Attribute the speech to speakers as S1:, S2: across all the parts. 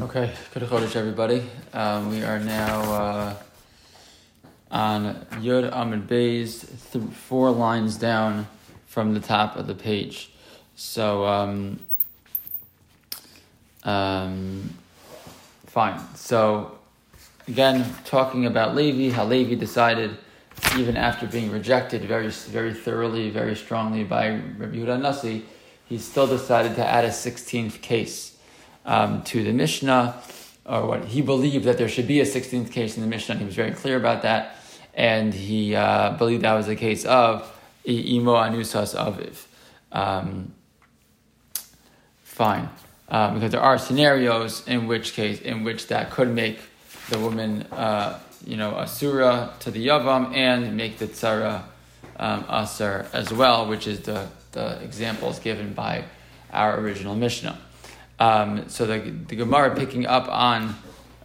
S1: Okay, good Chodesh, everybody. Um, we are now uh, on Yud Amud Bays, th- four lines down from the top of the page. So, um, um, fine. So, again, talking about Levi, how Levi decided, even after being rejected very, very thoroughly, very strongly by Rabbi Yehuda Nasi, he still decided to add a 16th case um, to the Mishnah, or what he believed that there should be a 16th case in the Mishnah. He was very clear about that, and he uh, believed that was the case of Imo Anusas Aviv. Um, fine, um, because there are scenarios in which case in which that could make the woman, uh, you know, asura to the yavam and make the tzara um, asar as well, which is the the examples given by our original Mishnah. Um, so the, the Gemara picking up on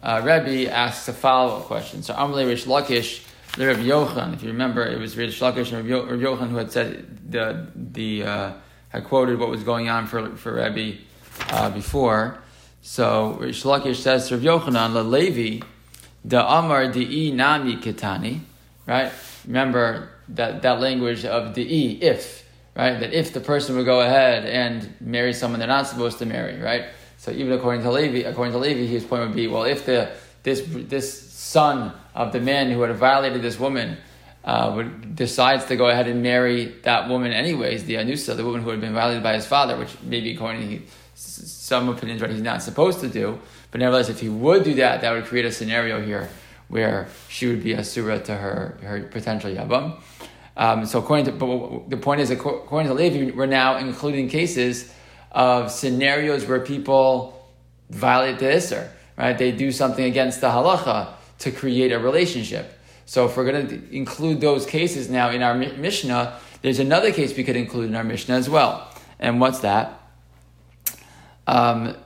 S1: uh, Rebbe asks a follow up question. So Amalei Rish Lakish, the Rebbe Yochan, if you remember, it was Rish Lakish and Rebbe Yochan who had said the the uh, had quoted what was going on for for Rebbe uh, before. So Rish Lakish says to Rebbe Yochanan, La Levi, the Amar di nami kitani, right? Remember that that language of di if right? That if the person would go ahead and marry someone they're not supposed to marry, right? So even according to Levi, according to Levi, his point would be, well, if the this this son of the man who had violated this woman uh, would, decides to go ahead and marry that woman anyways, the anusa, the woman who had been violated by his father, which maybe according to some opinions, what he's not supposed to do. But nevertheless, if he would do that, that would create a scenario here where she would be a surah to her her potential yavam. Um, so according to, but the point is, according to Levi, we're now including cases of scenarios where people violate the Isser, right? They do something against the halacha to create a relationship. So if we're going to include those cases now in our Mishnah, there's another case we could include in our Mishnah as well. And what's that? Um,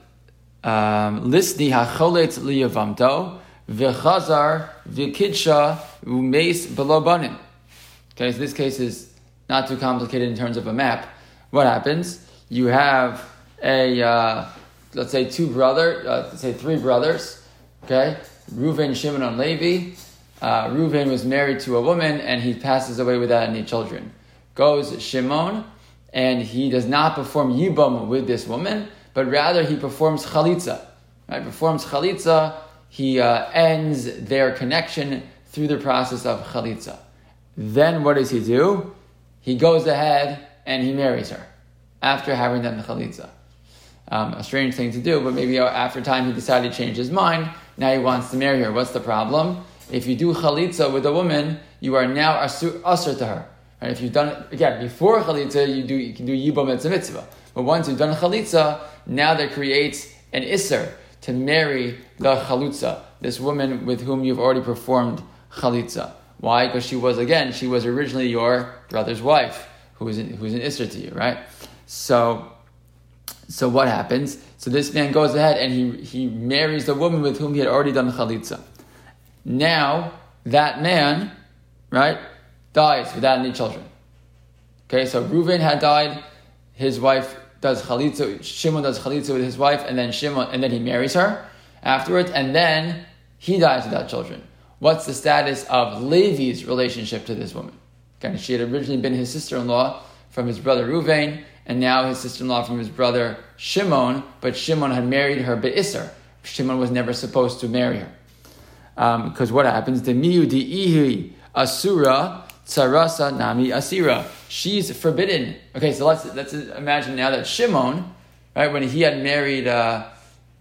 S1: um, Lisni hacholet liyavamto v'chazar v'kidsha umeis belobanim. Okay, so this case is not too complicated in terms of a map. What happens? You have a, uh, let's say, two brother, uh, let's say three brothers. Okay, Reuven, Shimon, and Levi. Uh, Reuven was married to a woman, and he passes away without any children. Goes Shimon, and he does not perform yibam with this woman, but rather he performs chalitza. Right, performs chalitza. He uh, ends their connection through the process of chalitza. Then what does he do? He goes ahead and he marries her after having done the chalitza. Um, a strange thing to do, but maybe after time he decided to change his mind. Now he wants to marry her. What's the problem? If you do chalitza with a woman, you are now usher to her. Right? If you've done it again before chalitza, you do you can do a mitzvah. But once you've done chalitza, now that creates an isser to marry the chalutza, this woman with whom you've already performed chalitza. Why? Because she was again, she was originally your brother's wife, who was an, who was an Isra to you, right? So, so what happens? So this man goes ahead and he he marries the woman with whom he had already done chalitza. Now that man, right, dies without any children. Okay, so Reuven had died, his wife does chalitza, Shimon does chalitza with his wife, and then Shimon, and then he marries her afterwards, and then he dies without children what's the status of Levi's relationship to this woman? Okay, she had originally been his sister-in-law from his brother Ruvain, and now his sister-in-law from his brother Shimon, but Shimon had married her Be'isr. Shimon was never supposed to marry her. Because um, what happens? The miu di ihi asura tsarasa nami asira. She's forbidden. Okay, so let's let's imagine now that Shimon, right, when he had married uh,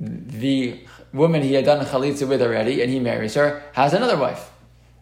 S1: the woman he had done chalitza with already, and he marries her, has another wife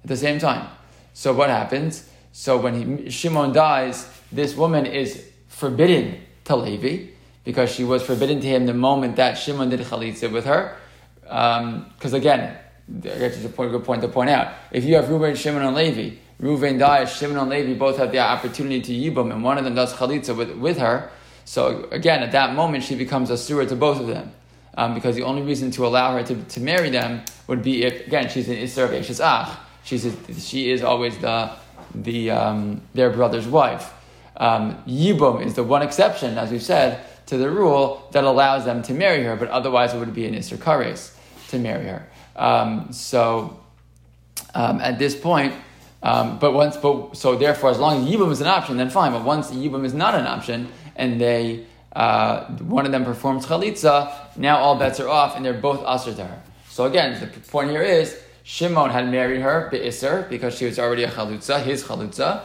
S1: at the same time. So what happens? So when he, Shimon dies, this woman is forbidden to Levi because she was forbidden to him the moment that Shimon did chalitza with her. Because um, again, that's a good point to point out. If you have Reuben, Shimon, and Levi, Reuven dies, Shimon and Levi both have the opportunity to yibum, and one of them does chalitza with, with her. So again, at that moment, she becomes a surah to both of them um, because the only reason to allow her to, to marry them would be if, again, she's an Isser of Eshes Ach. She's a, she is always the, the, um, their brother's wife. Um, Yibum is the one exception, as we've said, to the rule that allows them to marry her, but otherwise it would be an Isser Kares to marry her. Um, so um, at this point, um, but once, but so therefore, as long as Yibum is an option, then fine. But once Yibum is not an option, and they uh, one of them performs chalitza, now all bets are off, and they're both usher to her. So again, the point here is Shimon had married her be'isr because she was already a chalutza, his chalutza.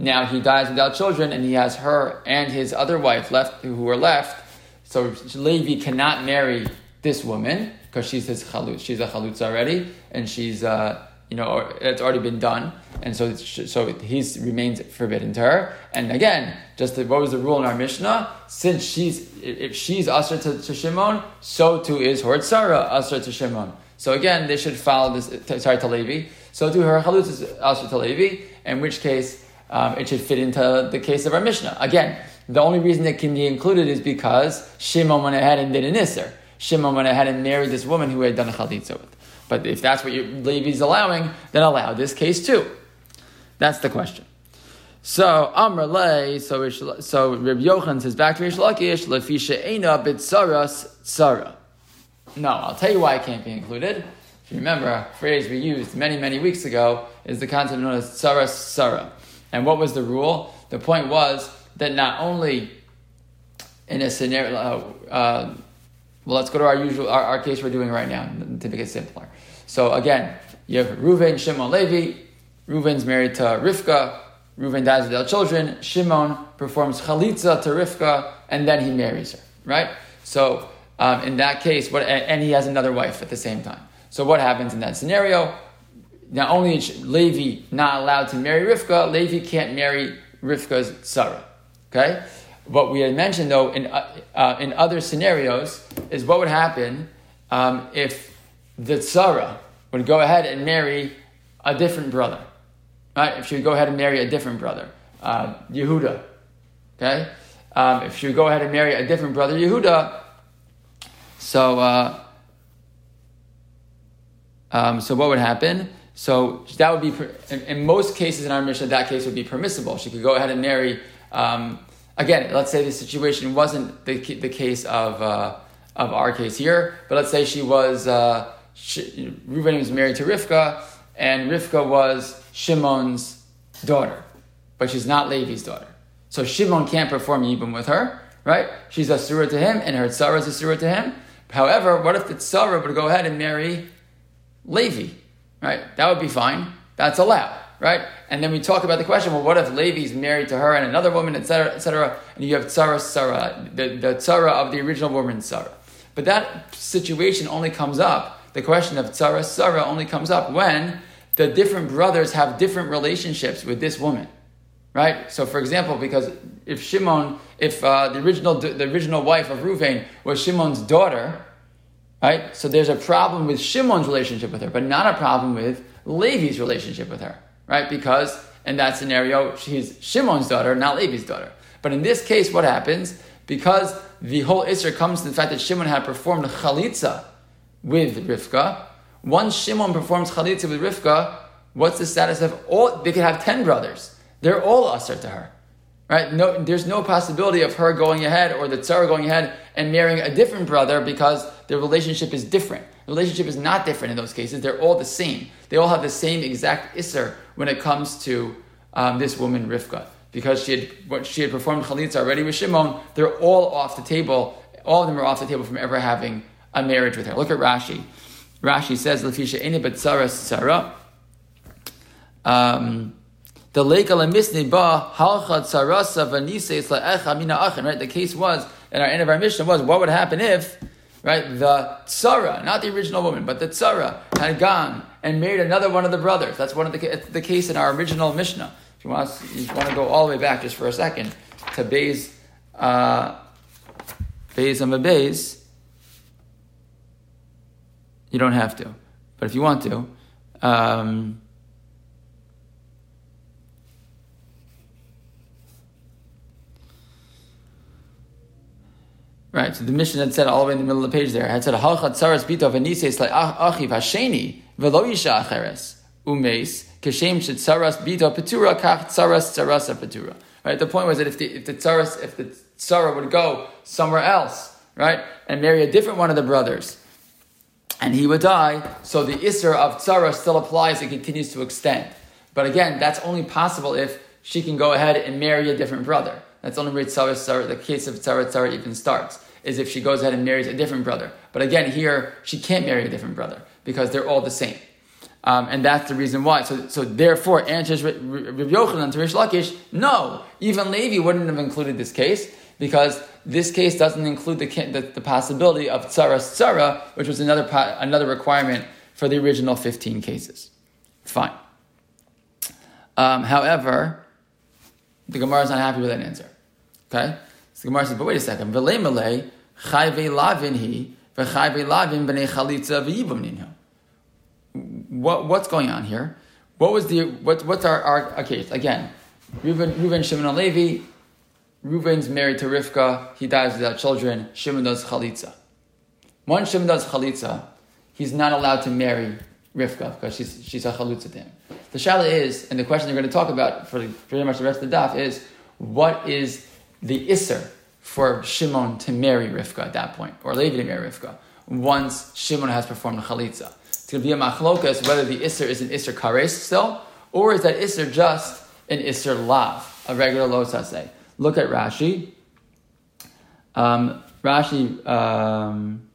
S1: Now he dies without children, and he has her and his other wife left, who are left. So Levi cannot marry this woman because she's his chalut. She's a chalutza already, and she's uh, you know it's already been done, and so so he remains forbidden to her. And again, just the, what was the rule in our Mishnah? Since she's if she's usher to, to Shimon, so too is her tzara usher to Shimon. So again, they should follow this. Sorry, to Levi. So to her chalutza is usher to Levi. In which case, um, it should fit into the case of our Mishnah. Again, the only reason it can be included is because Shimon went ahead and did an Isser. Shimon went ahead and married this woman who had done a chalitza with. But if that's what Levi's allowing, then allow this case too. That's the question. So Amr Le, so so Reb Yochanan says back to Rish Lakish, Lefisha Eina Bitzaras Tzara. No, I'll tell you why it can't be included. If you remember, a phrase we used many, many weeks ago is the concept known as Tzaras Tzara. And what was the rule? The point was that not only in a scenario, uh, uh, well, let's go to our usual our, our, case we're doing right now to make it simpler. So again, you have Reuven, Shimon, Levi. Reuven's married to Rivka. Reuven dies without children. Shimon performs chalitza to Rivka, and then he marries her. Right. So um, in that case, what and he has another wife at the same time. So what happens in that scenario? Not only is Levi not allowed to marry Rivka, Levi can't marry Rivka's Sarah. Okay? What we had mentioned though in, uh, uh, in other scenarios is what would happen um, if the Sarah would go ahead and marry a different brother. Right? If she would go ahead and marry a different brother, uh, Yehuda. Okay? Um, if she would go ahead and marry a different brother, Yehuda, so, uh, um, so what would happen? So that would be, in, most cases in our Mishnah, that case would be permissible. She could go ahead and marry, um, again, let's say the situation wasn't the, the case of, uh, of our case here, but let's say she was, uh, was married to Rivka, and Rivka was Shimon's daughter, but she's not Levi's daughter. So Shimon can't perform Yibum with her, right? She's a surah to him, and her tzara is a surah to him. However, what if the tzara would go ahead and marry Levi? Right? That would be fine. That's allowed, right? And then we talk about the question, well, what if Levi's married to her and another woman, etc., etc., and you have tzara, tzara, the, the tzara of the original woman, tzara. But that situation only comes up, the question of tzara, tzara only comes up when the different brothers have different relationships with this woman, right? So, for example, because if Shimon, if uh, the original the original wife of Ruvain was Shimon's daughter, Right? So there's a problem with Shimon's relationship with her, but not a problem with Levi's relationship with her. Right? Because in that scenario, she's Shimon's daughter, not Levi's daughter. But in this case, what happens? Because the whole Isser comes to the fact that Shimon had performed chalitza with Rivka. Once Shimon performs chalitza with Rivka, what's the status of all? They could have ten brothers. They're all usher to her. Right? No, there's no possibility of her going ahead or the tsar going ahead and marrying a different brother because their relationship is different. The relationship is not different in those cases. They're all the same. They all have the same exact isser when it comes to um, this woman Rivka. Because she had, she had performed chalitza already with Shimon, they're all off the table. All of them are off the table from ever having a marriage with her. Look at Rashi. Rashi says, Lafisha ene but Sarah. Um, the leka lemisni ba halcha tzarasa v'niseis la'echa mina achin. Right. The case was, and our end of our Mishnah was, what would happen if, right, the tzara, not the original woman, but the tzara had gone and married another one of the brothers. That's one of the the case in our original Mishnah. If you want, you want to go all the way back just for a second to Bays, uh, Bays and Bays. You don't have to, but if you want to. Um, Right, so the Mishnah had said all the way in the middle of the page there, had said, Halchat Saras Bito Venises like ah, Achiv Hasheni, Velo Acheres, Umes, Keshem Shit Saras Bito Petura, Kach Saras Sarasa Petura. Right? The point was that if the if the tzara if the tzara would go somewhere else, right, and marry a different one of the brothers, and he would die, so the isser of tzara still applies and continues to extend. But again, that's only possible if she can go ahead and marry a different brother. That's only where tzara, tzara, the case of tzara tzara even starts, is if she goes ahead and marries a different brother. But again, here, she can't marry a different brother because they're all the same. Um, and that's the reason why. So, so therefore, answers Rav Yochanan to Rish Lakish, no, even Levi wouldn't have included this case because this case doesn't include the, the, the possibility of tzara tzara, which was another, another requirement for the original 15 cases. Fine. Um, however, the Gemara is not happy with that answer. Okay? So the Gemara says, but wait a second. What, what's going on here? What was the what, what's our, our, case again? Reuben, Reuben, Shimon, and Levi. Reuben's married to Rivka. He dies without children. Shimon does chalitza. Once Shimon does chalitza, he's not allowed to marry Rivka because she's she's a chalitza to him. The shala is, and the question you're going to talk about for pretty much the rest of the daf is, what is the isser for Shimon to marry Rivka at that point, or Levi to marry Rivka once Shimon has performed the chalitza? It's going to be a machlokas whether the Isser is an Isser kares still, or is that Isser just an Isser lav, a regular losase. Look at Rashi. Um, Rashi. Um,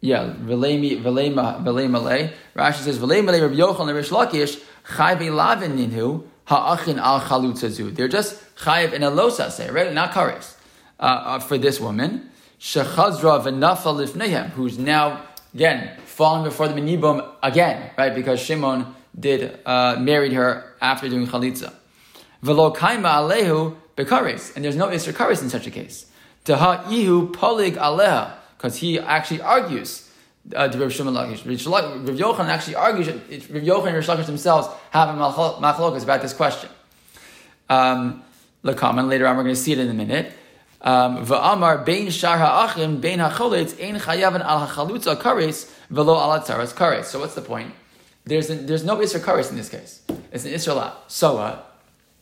S1: yeah, Velema Velema Rashi says Velema Rabbi Yochanan and Rish Lakish Chayve Lavin Ninhu Ha'achin Al Chalutzazu. They're just Chayv in a losase, right? Not kares uh, uh, for this woman, Shechazra v'nafal lifnehem, who's now again falling before the minibum again, right? Because Shimon did uh, married her after doing chalitza. V'lo kaima alehu bekaris, and there's no isra karis in such a case. Taha ihu polig aleha, because he actually argues. Uh, to Rav Shimon Lakish. Rav Yochanan actually argues. Rav Yochanan and Rav Lakish themselves have a machlokas about this question. Um, and later on we're going to see it in a minute. Um, Va'amar bein shar ha'achim bein ha'cholitz ein chayavan al ha'chalutza kares velo al atzaras kares. So what's the point? There's, a, there's no isra kares in this case. It's an isra So uh,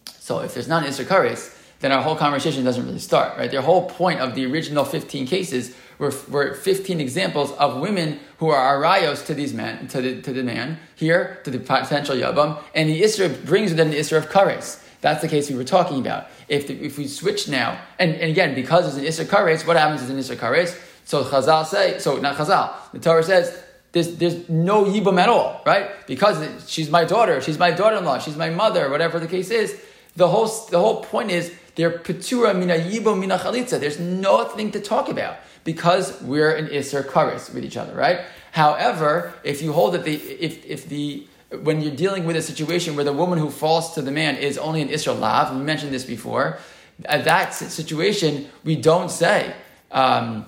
S1: So if there's not an isra kares, then our whole conversation doesn't really start, right? The whole point of the original 15 cases were, were 15 examples of women who are arayos to these men, to the, to the man, here, to the potential yavam, and the isra brings with it an isra of kares. That's the case we were talking about. If, the, if we switch now, and, and again, because it's an Isser Kares, what happens is an Isser Kares? So Chazal say, so not Chazal, the Torah says, there's, there's no Yibam at all, right? Because she's my daughter, she's my daughter-in-law, she's my mother, whatever the case is. The whole, the whole point is, they're Petura mina Yibam mina Chalitza. There's nothing to talk about because we're in Isser Kares with each other, right? However, if you hold that the, if, if the, when you're dealing with a situation where the woman who falls to the man is only an Israel lav, we mentioned this before, at that situation, we don't say, um,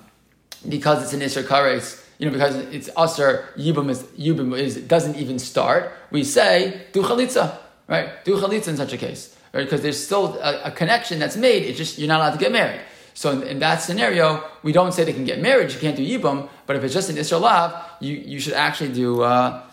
S1: because it's an Israel kares, you know, because it's usher, yibum is, yibum is, doesn't even start, we say, do chalitza, right? Do chalitza in such a case, right? Because there's still a, a, connection that's made, it's just, you're not allowed to get married. So in, in, that scenario, we don't say they can get married, you can't do yibum, but if it's just an Israel lav, you, you should actually do, uh,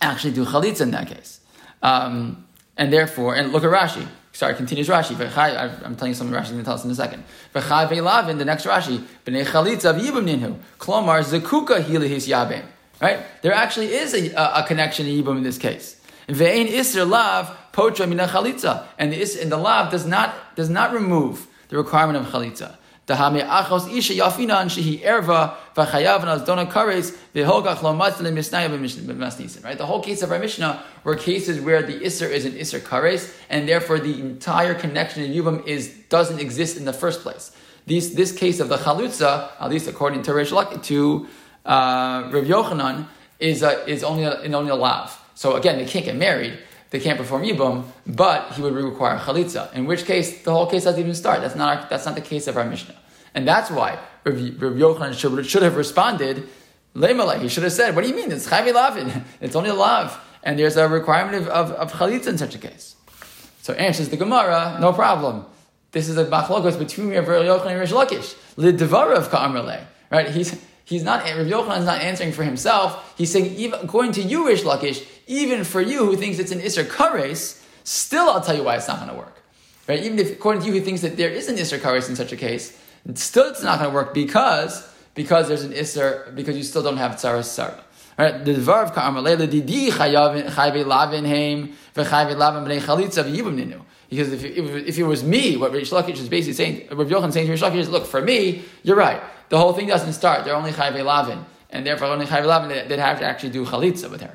S1: actually do chalitza in that case. Um, and therefore, and look at Rashi. Sorry, continues Rashi. I'm telling you something Rashi is going to tell us in a second. In the next Rashi, b'nei chalitza v'yibim ninhu. Klomar zekuka hilihis yabim. Right? There actually is a, a, connection to yibum in this case. Ve'ein isr lav potra mina chalitza. And the, is, and the lav does not, does not remove the requirement of chalitza. Dahame achos isha yafinan shehi erva v'chayav as dona kares v'holgach lo matzle misnaya b'masnisim. Right, the whole case of our Mishnah were cases where the isser is an isser kares, and therefore the entire connection in yubam is doesn't exist in the first place. These, this case of the chalutza, at least according to Rish to uh, Rav Yochanan, is a, is only a, only a lav. So again, they can't get married they can't perform Yibum, but he would require Chalitza, in which case the whole case doesn't even start. That's not, our, that's not the case of our Mishnah. And that's why Rav, Yochanan should, should have responded, Leimalai, he should have said, what do you mean? It's Chavi Lavin. It's only lav. And there's a requirement of, of, of Chalitza in such a case. So answers the Gemara, no problem. This is a machlokos between Rav Yochanan and Rish Lakish. Lidvarav ka'amrele. Right? He's, he's not, Rav Yochanan is not answering for himself. He's saying, even according to you, Rish Lakish, even for you who thinks it's an Isser Kares, still I'll tell you why it's not going to work. Right? Even if, according to you who thinks that there is an Isser Kares in such a case, still it's not going to work because, because there's an Isser, because you still don't have Tzara Sarah. Right? The Dvar of Ka'amalele Didi Lavin Haim V'chayve Lavin B'nei Chalitza V'yibum. Because if, if, if, it was me, what Rish Lakish is basically saying, Rav Yochanan saying to Rish Lakish is, look, for me, you're right. The whole thing doesn't start. They're only Chayve Lavin. And therefore, only Chayve Lavin, they'd have to actually do Chalitza with her.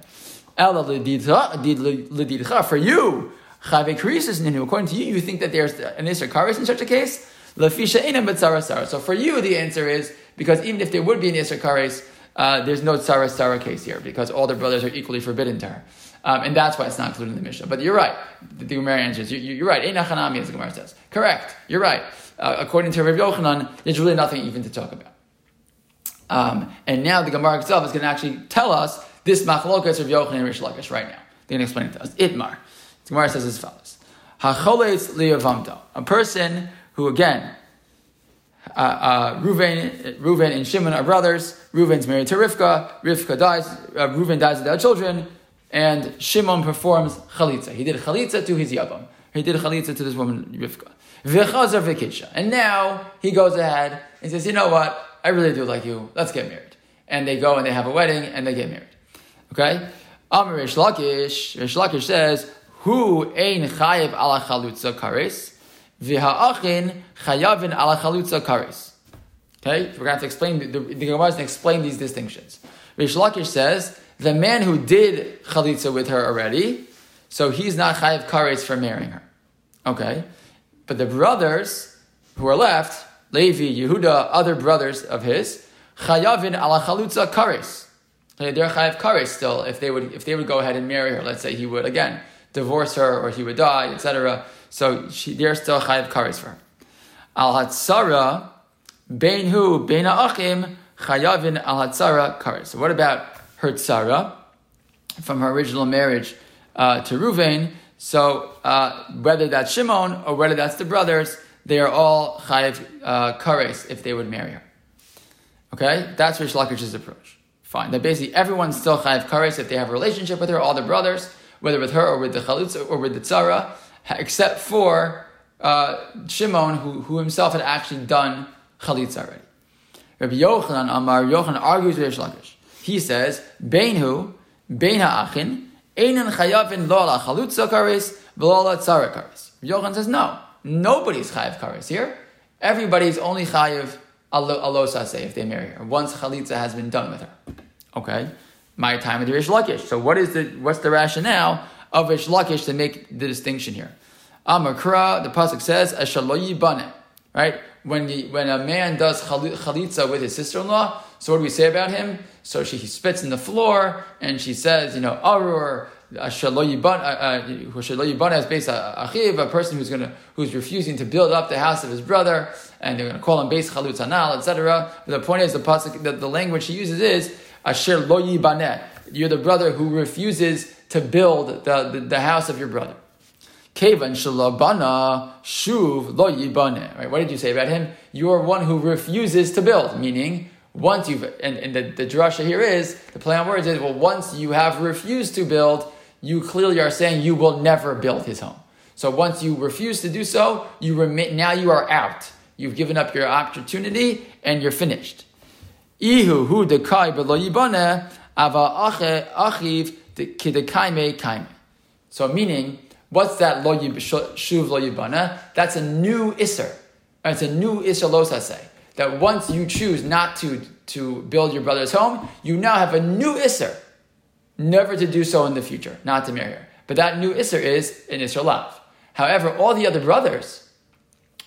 S1: For you, according to you, you think that there's an Isser Karis in such a case? Lafisha So for you, the answer is, because even if there would be an Isser Karis, uh, there's no Tsara Tsara case here because all the brothers are equally forbidden to her. Um, and that's why it's not included in the Mishnah. But you're right. The, the Gemara answers. You, are right. Ein Hanami, as the Gemara says. Correct. You're right. Uh, according to Rav Yochanan, there's really nothing even to talk about. Um, and now the Gemara itself is going to actually tell us this machlokas of Yochanan and Rish Lakish right now. They're going to explain it to us. Itmar. The Gemara says as follows. Hacholetz liyavamto. A person who, again, uh, uh, Reuven, Reuven and Shimon are brothers. Reuven's married to Rivka. Rivka dies. Uh, Reuven dies without children, and Shimon performs chalitza. He did chalitza to his yavam. He did chalitza to this woman Rivka. V'chazar v'kisha. And now he goes ahead and says, "You know what? I really do like you. Let's get married." And they go and they have a wedding and they get married. Okay. Um, Amr Rish Lakish. Says, "Who ein chayiv ala chalutza kares." V'ha'achin chayavin ala chalutza kares. Okay, we're going to explain, the, Gemara is going to explain these distinctions. Rish Lakish says, the man who did chalitza with her already, so he's not chayav kares for marrying her. Okay, but the brothers who are left, Levi, Yehuda, other brothers of his, chayavin ala chalutza kares. They're chayav kares still if they would if they would go ahead and marry her. Let's say he would again divorce her or he would die, etc. So she, they're still chayiv kares for her. Al hatzara, bein hu, bein achim, chayavin al hatzara kares. So what about her tzara from her original marriage uh, to Ruvain? So uh, whether that's Shimon or whether that's the brothers, they are all chayiv uh, kares if they would marry her. Okay, that's Rish Lakish's approach. Fine. That basically everyone's still chayiv kares if they have a relationship with her, all the brothers, whether with her or with the chalutza or with the tzara except for uh, Shimon, who, who himself had actually done chalitza already. Rabbi Yochanan Amar Yochanan argues with Lakish. He says, Beinhu, Bein ha'achin, Einan chayavin lo ala chalutza kares, v'lo ala tzara kares. Yochanan says, no, nobody's chayav kares here. Everybody's only chayav alosase if they marry her, once chalitza has been done with her. Okay? My time of with Rish Lakish. So what is the, what's the rationale of Rish Lakish to make the distinction here. Amakra, the pasuk says, "Ashaloyi bane." Right when the, when a man does chalitza with his sister-in-law, so what do we say about him? So she he spits in the floor and she says, you know, arur. Uh, uh, a Shaloyi ban is based a person who's gonna who's refusing to build up the house of his brother, and they're to call him base chalutz anal, etc. But the point is, the pasuk, the, the language he uses is asher lo You're the brother who refuses to build the, the, the house of your brother. Kevan shalabana shuv lo yibane. Right? What did you say about him? You are one who refuses to build, meaning once you've and, and the, the drasha here is the play on words is well once you have refused to build, you clearly are saying you will never build his home. So once you refuse to do so, you remit, now you are out. You've given up your opportunity and you're finished. Ihu hu belo yibane ava achiv so meaning, what's that lo shuv lo yibana? That's a new isser. It's a new isser losase. That once you choose not to, to build your brother's home, you now have a new isser. Never to do so in the future, not to marry her. But that new isser is an isser love. However, all the other brothers,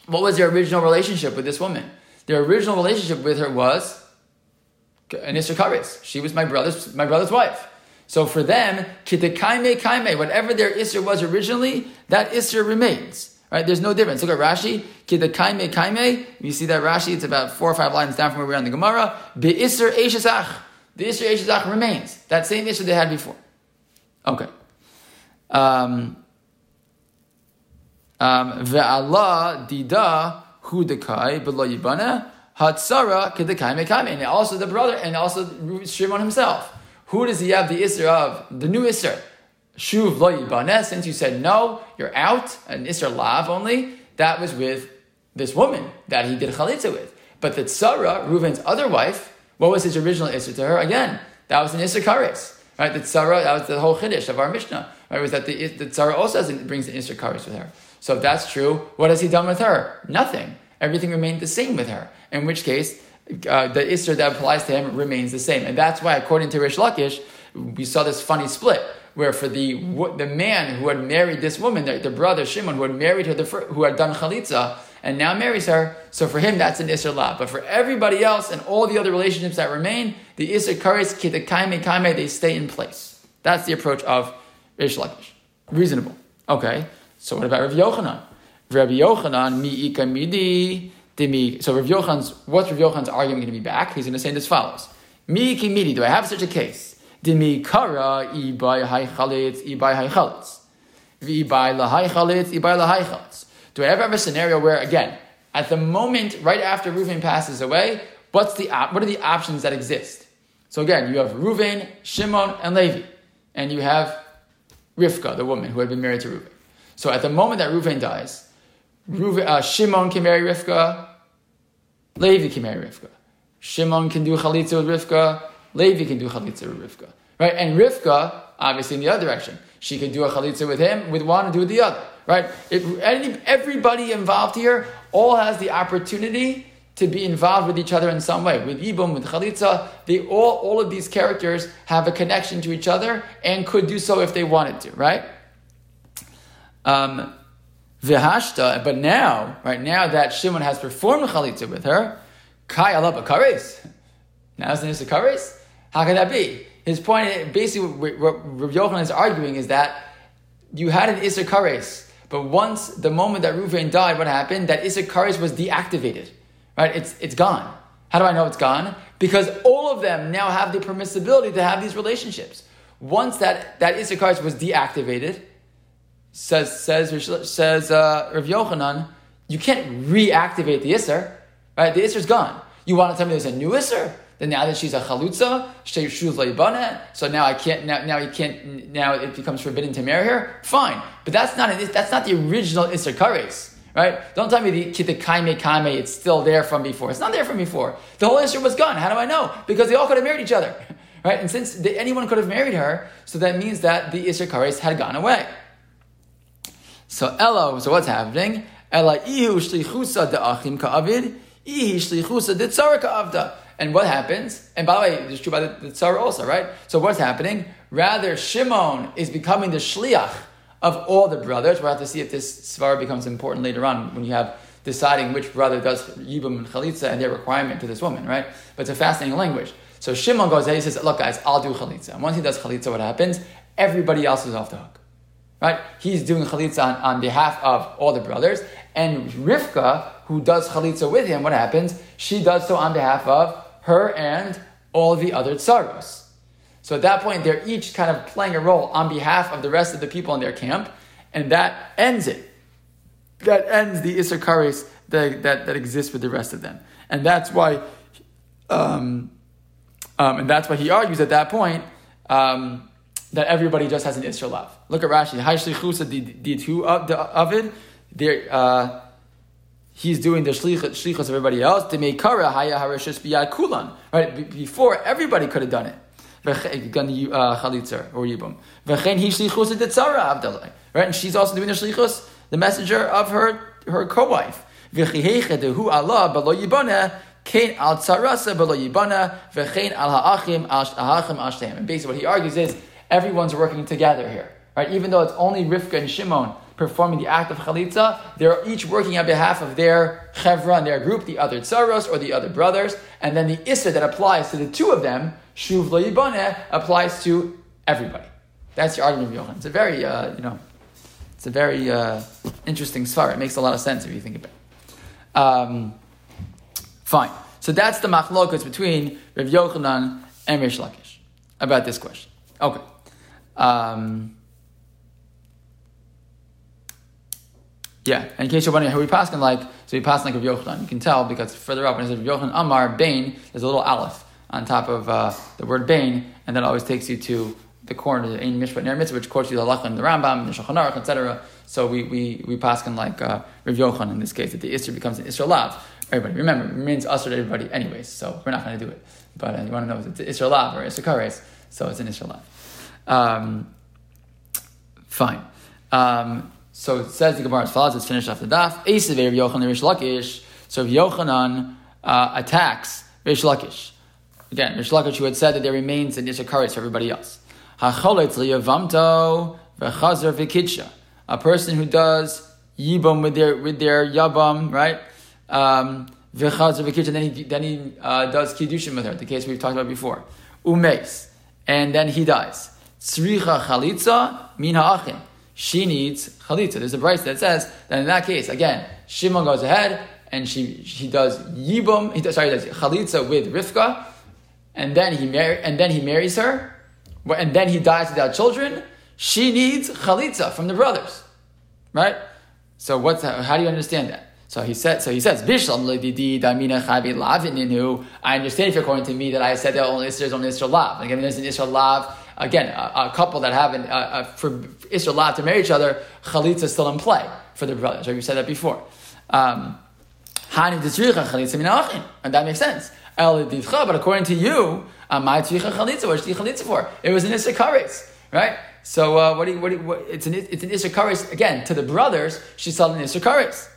S1: what was their original relationship with this woman? Their original relationship with her was an isser kares. She was my brother's my brother's wife. So for them, kitekaime kaime, whatever their isser was originally, that isser remains. Right? There's no difference. Look at Rashi. Kitekaime kaime. You see that Rashi, it's about four or five lines down from where we are in the Gemara. Be isser eshesach. The isser eshesach remains. That same isser they had before. Okay. Um, um, Ve'allah dida hudekai below yibana hatsara kedekaime kaime. And also the brother, and also Shimon himself. Who does he have the Isser of? The new Isser. Shuv lo yibaneh, since you said no, you're out, an Isser Lav only, that was with this woman that he did Chalitza with. But the Tzara, Reuven's other wife, what was his original Isser to her? Again, that was an Isser Kares. Right? The Tzara, that was the whole Chiddush of our Mishnah. Right? Was that the, the Tzara also has, brings the Isser Kares with her. So if that's true, what has he done with her? Nothing. Everything remained the same with her. In which case, uh, the Isser that applies to him remains the same. And that's why, according to Rish Lakish, we saw this funny split where for the the man who had married this woman, the, the brother Shimon who had married her, the, who had done chalitza, and now marries her, so for him that's an Isser La. But for everybody else and all the other relationships that remain, the Isser Kares, Kitakaime Kaime, they stay in place. That's the approach of Rish Lakish. Reasonable. Okay, so what about Rav Yochanan? Rabbi Yochanan, mi ika midi, so Rav Yochanan's, what's Rav Yochanan's argument going to be back? He's going to say as follows. Mi ika midi, do I have such a case? Dimi kara ibai hay chalitz, ibai hay chalitz. Ibai lahay chalitz, ibai lahay chalitz. Do I ever have a scenario where, again, at the moment, right after Reuven passes away, what's the what are the options that exist? So again, you have Reuven, Shimon, and Levi, and you have Rivka, the woman who had been married to Reuven. So at the moment that Reuven dies, Uh, Shimon can marry Rivka, Levi can marry Rivka. Shimon can do chalitza with Rivka, Levi can do chalitza with Rivka. Right? And Rivka, obviously in the other direction. She can do a chalitza with him, with one, and do with the other. Right? If any, everybody involved here all has the opportunity to be involved with each other in some way. With Yibum, with Chalitza, they all, all of these characters have a connection to each other and could do so if they wanted to, right? Um, But now, right now that Shimon has performed Chalitza with her, Kai Allah Kares. Now is the Kares? How can that be? His point, basically, what Rav Yochanan is arguing is that you had an Issar Kares, but once the moment that Ruvain died, what happened? That Issar Kares was deactivated. Right? It's, it's gone. How do I know it's gone? Because all of them now have the permissibility to have these relationships. Once that, that Issar Kares was deactivated, says, says, says uh, Rav Yochanan, you can't reactivate the Issar. Right? The Issar's gone. You want to tell me there's a new Issar? Then now that she's a chalutza, so now I can't. Now, now can't. Now it becomes forbidden to marry her. Fine, but that's not. A, that's not the original isser kares, right? Don't tell me the kita kaime kaime. It's still there from before. It's not there from before. The whole isser was gone. How do I know? Because they all could have married each other, right? And since they, anyone could have married her, so that means that the isser kares had gone away. So Elo. So what's happening? Ela ihu shlichusa de achim ka'avid. Ihi shlichusa de tzara ka'avda. And what happens? And by the way, it's true by the, the Tsar also, right? So what's happening? Rather, Shimon is becoming the shliach of all the brothers. We'll have to see if this svar becomes important later on when you have deciding which brother does Yibum and Chalitza and their requirement to this woman, right? But it's a fascinating language. So Shimon goes ahead, he says, look guys, I'll do Chalitza. And once he does Chalitza, what happens? Everybody else is off the hook. Right? He's doing Chalitza on, on behalf of all the brothers. And Rivka, who does Chalitza with him, what happens? She does so on behalf of her and all the other tsaros. So at that point, they're each kind of playing a role on behalf of the rest of the people in their camp, and that ends it. That ends the Issar that, that, that exists with the rest of them. And that's why, um, um, and that's why he argues at that point um, that everybody just has an Isra love. Look at Rashi. There, uh, he's doing the shlichus of everybody else. The meikara haya harishus biyad kulan. Right before everybody could have done it. Uh, chalitzer or yibum. V'chein. Right, and she's also doing the shlichus, the messenger of her her co-wife. V'chiheche Allah b'lo yibana And basically, what he argues is everyone's working together here. Right, even though it's only Rivka and Shimon performing the act of chalitza, they're each working on behalf of their chevra and their group, the other tsaros or the other brothers, and then the issa that applies to the two of them, shuv lo applies to everybody. That's the argument of Yochanan. It's a very, uh, you know, it's a very uh, interesting svar. It makes a lot of sense if you think about it. Um, fine. So that's the machlokas between Rav Yochanan and Rish Lakish about this question. Okay. Um, Yeah, in case you're wondering how we pass like, so we pass like Rav Yochanan. You can tell because further up when it says Rav Yochanan Amar Bain, there's a little aleph on top of uh, the word Bain, and that always takes you to the corner of Ein Mishpat Ner Mitzvah, which quotes you the Halach and the Rambam, the Shulchan Aruch, etc. So we we we pass on like uh, Rav Yochanan in this case that the Isser becomes an Isser. Everybody, remember, it remains Usher to everybody anyways, so we're not going to do it. But uh, you want to know if it's Isser or Isser so it's an Isser. Um, fine. Um, so it says the Gemara as follows. Let's finish off the daf. So if Yochanan uh, attacks Rish Lakish, again, Rish Lakish who had said that there remains an Isser Kares for everybody else. A person who does yibam with their with their yabam, right? Um, v'kitsha. Then he then he uh, does kiddushin with her. The case we've talked about before. Umeis, and then he dies. Tzricha chalitza min ha'achin. She needs chalitza. There's a price that says that in that case, again, Shimon goes ahead and she he does yibum. He does, sorry, does chalitza with Rivka, and then he marry and then he marries her and then he dies without children, she needs chalitza from the brothers, right? So what's that? How do you understand that? So he said. So he says, "Bishlam damina chavi I understand if you're according to me that I said that only there's only Israel lav. Again, there's an Israel lav. Again, a, a couple that have an, uh, for Israel to marry each other, chalitza is still in play for the brothers. Right? We said that before. Um, and that makes sense. But according to you, my tzicha chalitza, what's the chalitza for? It was an isakaris, right? So uh, what do you, what, do you, what it's an it's an again to the brothers. She's an isakaris.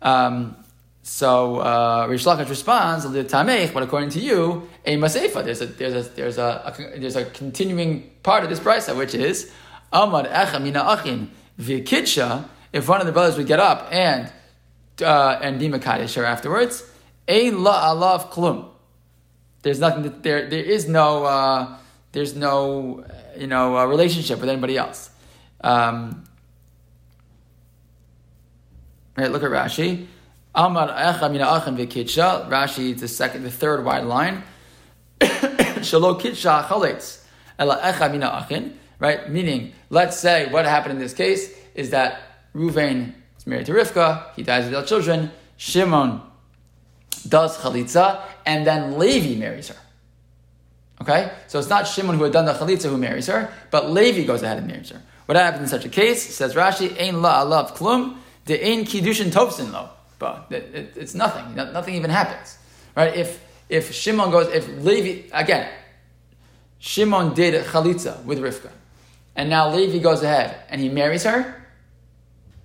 S1: Um, so uh, Rish Lakish responds, "Tamech," but according to you, a maseifa. There's a there's a there's a, a, there's a continuing part of this brisa, which is Amad Echa Mina Achin V'Kidsha. If one of the brothers would get up and uh, and be Makadish afterwards, Ein La Alav Klum. There's nothing. That, there there is no uh, there's no you know uh, relationship with anybody else. Um, right. Look at Rashi. Amar echa mina achem v'kitsha. Rashi, the second, the third wide line. Shalo kitsha chaletz ela echa mina achin. Right. Meaning, let's say what happened in this case is that Ruvain is married to Rivka. He dies without children. Shimon does chalitza, and then Levi marries her. Okay? So it's not Shimon who had done the chalitza who marries her, but Levi goes ahead and marries her. What happens in such a case? Says Rashi, Ein la alav klum, de ein kiddushin tofsin lo. But it's nothing. Nothing even happens. Right? If if Shimon goes, if Levi again, Shimon did chalitza with Rivka, and now Levi goes ahead and he marries her.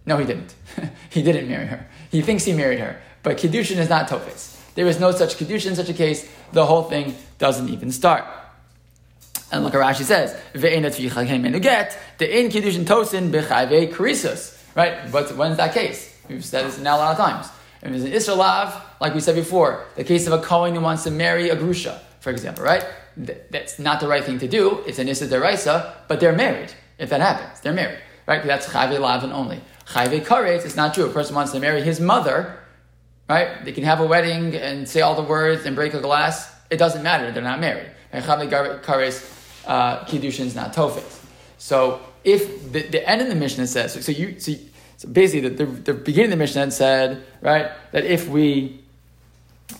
S1: No, he didn't. he didn't marry her. He thinks he married her, but kiddushin is not tofes. There is no such kedusha in such a case. The whole thing doesn't even start. And look, Rashi says, get the in kedushin tosin b'chayve krisus. Right? But when's that case? We've said this now a lot of times. If it's an Israelav, like we said before, the case of a Kohen who wants to marry a Grusha, for example, right? That's not the right thing to do. It's an Issa Deraisa, but they're married. If that happens, they're married, right? That's Chayve Lavin only. Chayve Karetz, it's not true. A person wants to marry his mother, right? They can have a wedding and say all the words and break a glass. It doesn't matter. They're not married. And kares uh, kiddushin is not tofes. So if the, the end of the Mishnah says so, so you so, so basically the, the, the, beginning of the Mishnah said right that if we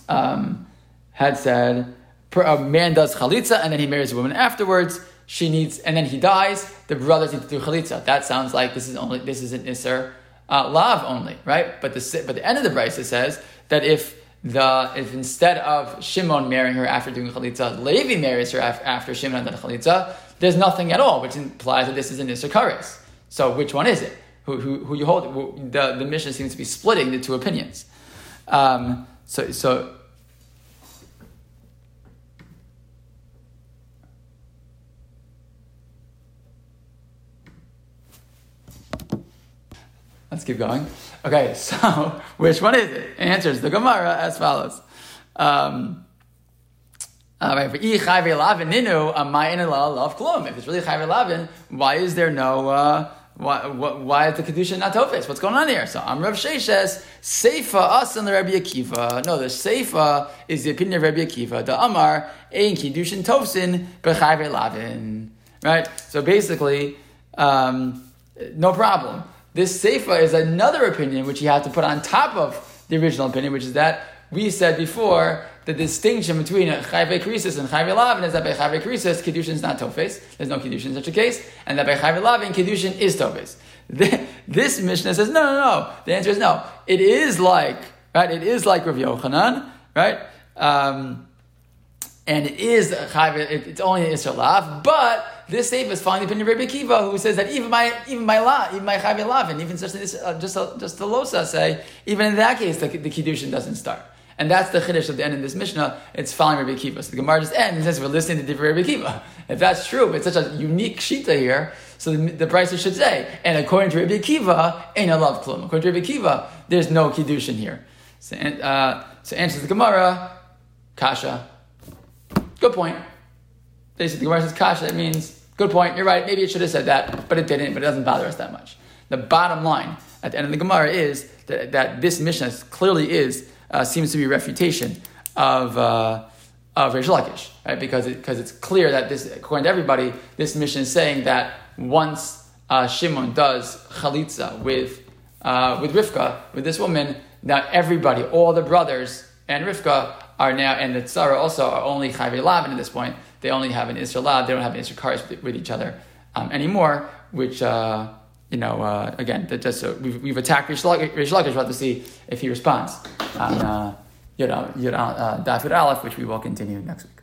S1: um, had said a man does chalitza and then he marries a woman afterwards she needs and then he dies the brothers need to do chalitza that sounds like this is only this is an isser uh, lav only, right? But the but the end of the brisa says that if the if instead of Shimon marrying her after doing chalitza, Levi marries her after Shimon done chalitza, there's nothing at all, which implies that this is an isakaris. So which one is it? Who, who, who you hold? The the Mishnah seems to be splitting the two opinions. Um, so so Let's keep going. Okay, so which one is it? Answers the Gemara as follows. Um, if ichay ve'lavin nino a ma'inelal la'f kulum. If it's really chayve lavin, why is there no? Uh, why, why is the kedusha not tofes? What's going on here? So I'm Rav Sheshes seifa us and the Rabbi Akiva. No, the seifa is the opinion of Rabbi Akiva. The Amar ein kedushin tofsin bechayve lavin. Right. So basically, um, no problem. This Seifa is another opinion which you have to put on top of the original opinion, which is that we said before the distinction between a chayve krisis and chayve lavin is that by chayve krisis, kiddushin is not tofes. There's no kiddushin in such a case, and that by chayve lavin, kiddushin is tofes. This Mishnah says no, no, no. The answer is no. It is like right. It is like Rav Yochanan, right? Um, and it is chayve. It's only an isra but this safe is finally opinion of Rabbi Kiva, who says that even my even my la, even my chayve lavin, even such uh, just a, just the losa say, even in that case, the, the kiddushin doesn't start. And that's the chiddush of the end of this Mishnah. It's following Rabbi Akiva. So the Gemara just ends and says we're listening to different Rabbi Akiva. If that's true, it's such a unique shita here. So the, the should say, and according to Rabbi Akiva, ain't a love klum. According to Rabbi Akiva, there's no kiddushin here. So, uh, so answers the Gemara, kasha. Good point. Basically, the Gemara says kasha. That means good point. You're right. Maybe it should have said that, but it didn't. But it doesn't bother us that much. The bottom line at the end of the Gemara is that, that this Mishnah clearly is uh, seems to be refutation of uh, of Reish Lakish, right? Because it, because it's clear that this, according to everybody, this Mishnah is saying that once uh, Shimon does chalitza with uh, with Rivka, with this woman, now everybody, all the brothers and Rivka are now, and the Tzara also are only Chayve Lavin at this point. They only have an Lav, they don't have an Karis with, with each other um, anymore, which, uh, you know, uh, again, that just, uh, we've, we've attacked Reish Lakish, we'll to see if he responds on, uh, you know, uh, Dafir Aleph, which we will continue next week.